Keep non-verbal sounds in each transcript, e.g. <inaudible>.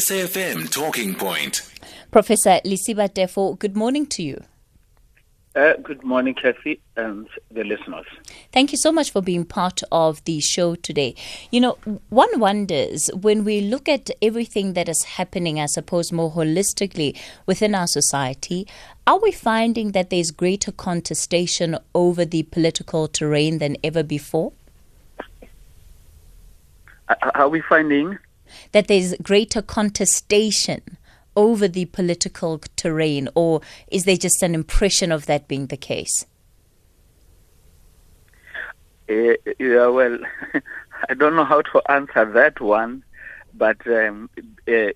SAFM Talking Point. Professor Lesiba Tefo, good morning to you. Uh, good morning, Kathy, and the listeners. Thank you so much for being part of the show today. You know, one wonders when we look at everything that is happening, I suppose, more holistically within our society, are we finding that there's greater contestation over the political terrain than ever before? Uh, are we finding? That there's greater contestation over the political terrain, or is there just an impression of that being the case? Uh, yeah, well, <laughs> I don't know how to answer that one, but um, uh,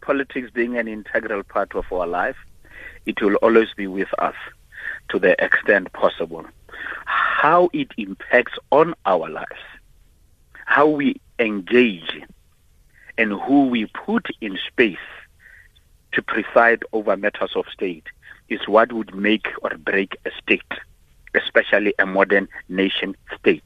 politics being an integral part of our life, it will always be with us to the extent possible. How it impacts on our lives, how we engage, and who we put in space to preside over matters of state is what would make or break a state, especially a modern nation state.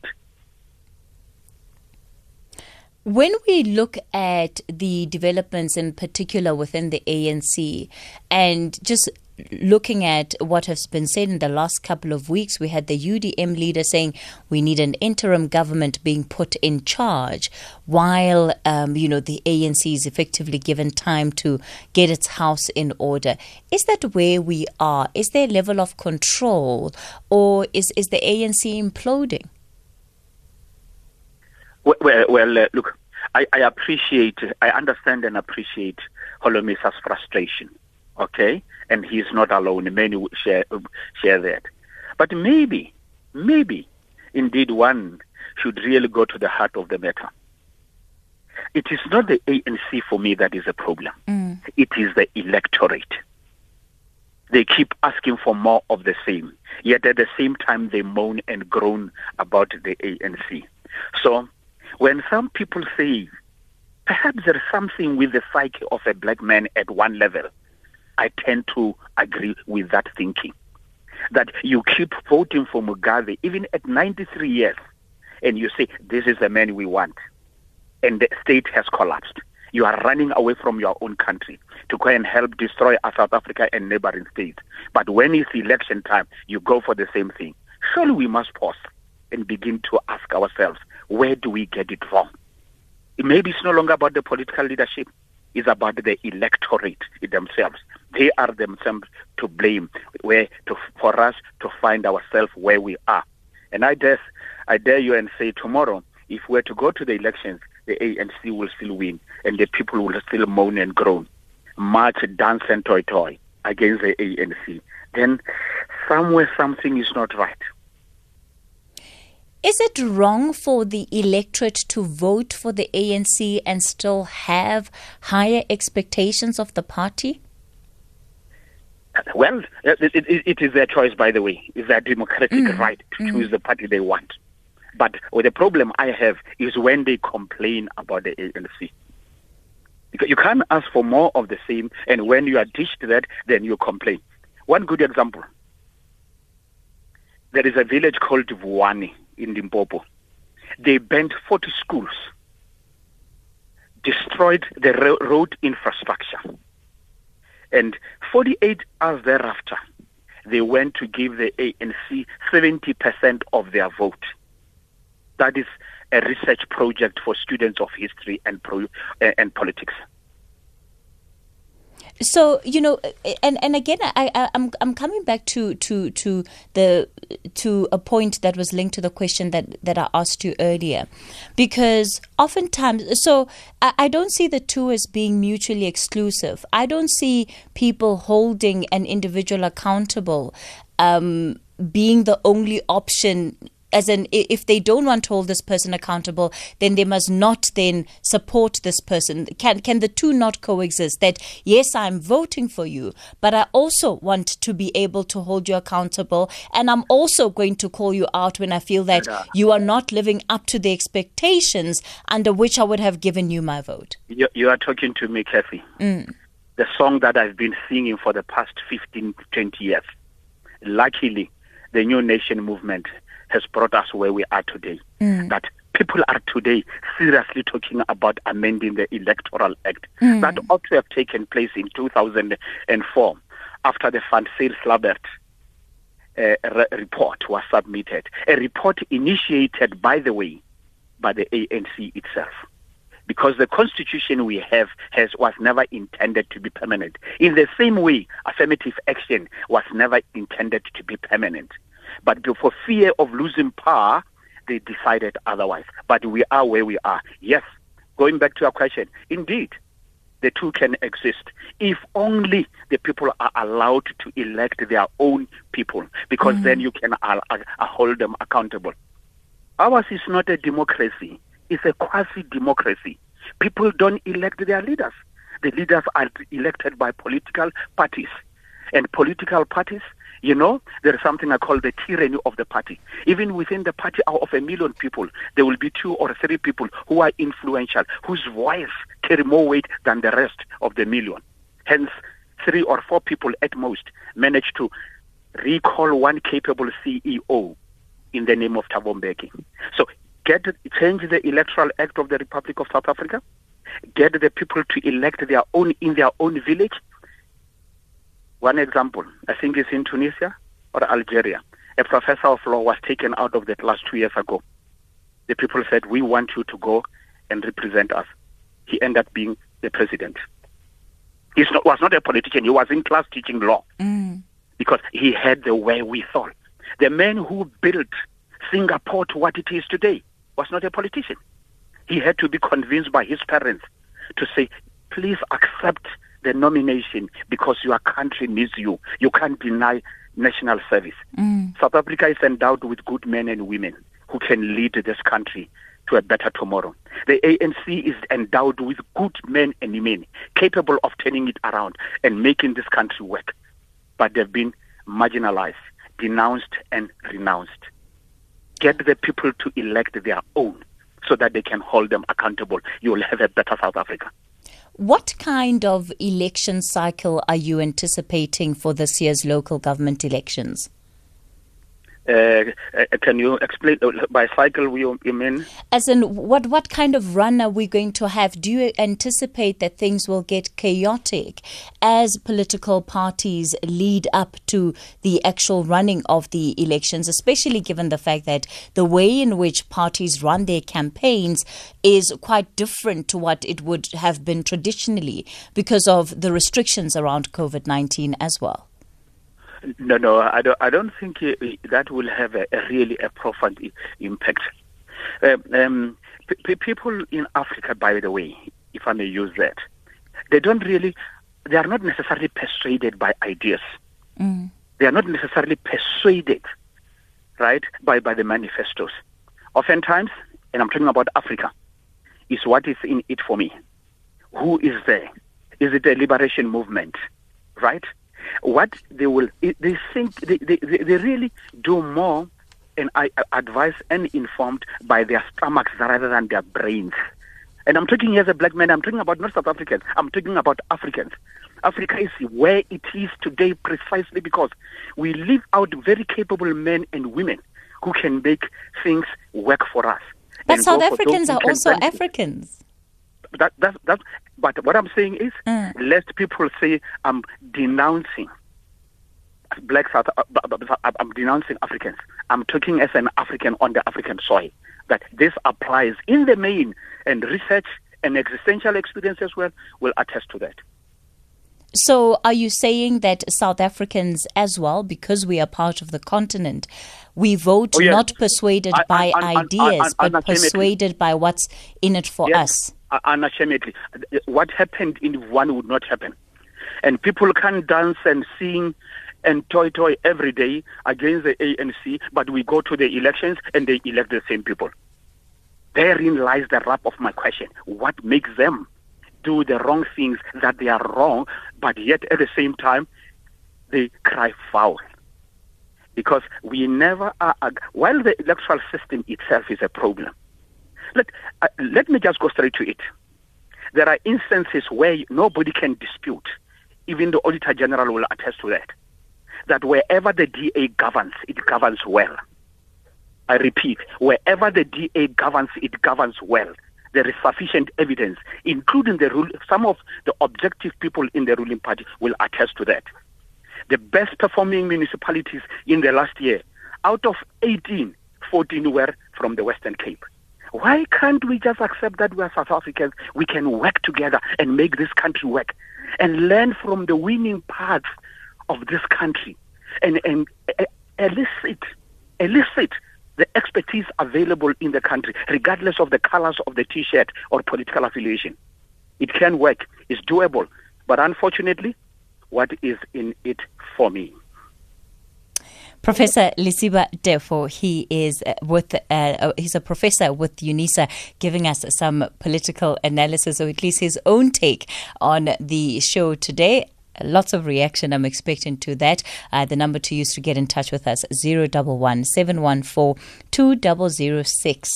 When we look at the developments in particular within the ANC and just looking at what has been said in the last couple of weeks, we had the UDM leader saying we need an interim government being put in charge, while um, you know the ANC is effectively given time to get its house in order. Is that where we are? Is there a level of control, or is is the ANC imploding? Well, well, uh, look, I, I appreciate, I understand and appreciate Holomisa's frustration. Okay and he's not alone. Many share share that. But maybe, maybe, indeed, one should really go to the heart of the matter. It is not the ANC for me that is a problem. Mm. It is the electorate. They keep asking for more of the same, yet at the same time they moan and groan about the ANC. So, when some people say perhaps there is something with the psyche of a black man at one level, I tend to agree with that thinking. That you keep voting for Mugabe even at 93 years, and you say, This is the man we want, and the state has collapsed. You are running away from your own country to go and help destroy South Africa and neighboring states. But when it's election time, you go for the same thing. Surely we must pause and begin to ask ourselves, where do we get it wrong? Maybe it's no longer about the political leadership is about the electorate themselves. They are themselves to blame where to, for us to find ourselves where we are. And I dare, I dare you and say tomorrow, if we're to go to the elections, the ANC will still win and the people will still moan and groan, march, dance and toy toy against the ANC. Then somewhere something is not right. Is it wrong for the electorate to vote for the ANC and still have higher expectations of the party? Well, it, it, it is their choice, by the way. It's their democratic mm. right to mm. choose the party they want. But the problem I have is when they complain about the ANC. You can't ask for more of the same, and when you are dished that, then you complain. One good example there is a village called Vuwani in Limpopo. They burned 40 schools, destroyed the road infrastructure. And 48 hours thereafter, they went to give the ANC 70% of their vote. That is a research project for students of history and, pro- uh, and politics. So you know, and and again, I, I am I'm, I'm coming back to to to the to a point that was linked to the question that that I asked you earlier, because oftentimes, so I, I don't see the two as being mutually exclusive. I don't see people holding an individual accountable um, being the only option as in if they don't want to hold this person accountable, then they must not then support this person. Can can the two not coexist? That yes, I'm voting for you, but I also want to be able to hold you accountable, and I'm also going to call you out when I feel that you are not living up to the expectations under which I would have given you my vote. You, you are talking to me, Kathy. Mm. The song that I've been singing for the past 15, 20 years. Luckily, the New Nation movement has brought us where we are today. Mm. That people are today seriously talking about amending the Electoral Act. Mm. That ought to have taken place in 2004 after the Van Zyl-Slabbert uh, re- report was submitted. A report initiated, by the way, by the ANC itself. Because the constitution we have has was never intended to be permanent. In the same way, affirmative action was never intended to be permanent. But for fear of losing power, they decided otherwise. But we are where we are. Yes, going back to your question, indeed, the two can exist if only the people are allowed to elect their own people, because mm-hmm. then you can uh, uh, hold them accountable. Ours is not a democracy, it's a quasi democracy. People don't elect their leaders. The leaders are elected by political parties. And political parties you know, there is something I call the tyranny of the party. Even within the party out of a million people, there will be two or three people who are influential, whose voice carry more weight than the rest of the million. Hence, three or four people at most manage to recall one capable CEO in the name of Thabo Mbeki. So get change the electoral act of the Republic of South Africa, get the people to elect their own in their own village, one example, I think it's in Tunisia or Algeria. A professor of law was taken out of the class two years ago. The people said, We want you to go and represent us. He ended up being the president. He was not a politician, he was in class teaching law mm. because he had the way we thought. The man who built Singapore to what it is today was not a politician. He had to be convinced by his parents to say, please accept the nomination because your country needs you. You can't deny national service. Mm. South Africa is endowed with good men and women who can lead this country to a better tomorrow. The ANC is endowed with good men and women capable of turning it around and making this country work. But they've been marginalized, denounced, and renounced. Get the people to elect their own so that they can hold them accountable. You will have a better South Africa. What kind of election cycle are you anticipating for this year's local government elections? Uh, uh, can you explain uh, by cycle you, you mean? As in, what what kind of run are we going to have? Do you anticipate that things will get chaotic as political parties lead up to the actual running of the elections, especially given the fact that the way in which parties run their campaigns is quite different to what it would have been traditionally because of the restrictions around COVID nineteen as well? No, no, I don't. I don't think that will have a, a really a profound impact. Um, um, p- people in Africa, by the way, if I may use that, they don't really. They are not necessarily persuaded by ideas. Mm. They are not necessarily persuaded, right, by by the manifestos. Oftentimes, and I'm talking about Africa, is what is in it for me. Who is there? Is it a liberation movement, right? What they will they think they, they, they really do more and I advise and informed by their stomachs rather than their brains. And I'm talking as a black man, I'm talking about not South Africans, I'm talking about Africans. Africa is where it is today precisely because we leave out very capable men and women who can make things work for us. But South Africans are also Africans. That, that, that, but what I'm saying is, mm. lest people say I'm denouncing black South, uh, I'm denouncing Africans. I'm talking as an African on the African soil. That this applies in the main, and research and existential experience as well will attest to that. So, are you saying that South Africans, as well, because we are part of the continent, we vote oh, yes. not persuaded I, by I, I, ideas, but persuaded by what's in it for yes. us? Unashamedly. What happened in one would not happen. And people can dance and sing and toy toy every day against the ANC, but we go to the elections and they elect the same people. Therein lies the rub of my question. What makes them do the wrong things that they are wrong, but yet at the same time they cry foul? Because we never are, while the electoral system itself is a problem, let, uh, let me just go straight to it. There are instances where nobody can dispute, even the Auditor General will attest to that, that wherever the DA governs, it governs well. I repeat, wherever the DA governs, it governs well. There is sufficient evidence, including the rule, some of the objective people in the ruling party will attest to that. The best performing municipalities in the last year, out of 18, 14 were from the Western Cape. Why can't we just accept that we are South Africans? We can work together and make this country work and learn from the winning parts of this country and, and uh, elicit, elicit the expertise available in the country, regardless of the colors of the T-shirt or political affiliation. It can work. It's doable. But unfortunately, what is in it for me? Professor Lesiba Tefo, he is uh, with uh, uh, he's a professor with UNISA, giving us some political analysis, or at least his own take on the show today. Lots of reaction I'm expecting to that. Uh, the number to use to get in touch with us 011 714 2006.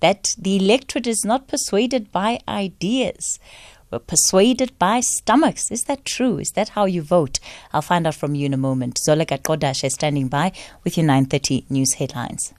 That the electorate is not persuaded by ideas were persuaded by stomachs. Is that true? Is that how you vote? I'll find out from you in a moment. Zoleka Kodash is standing by with your 930 news headlines.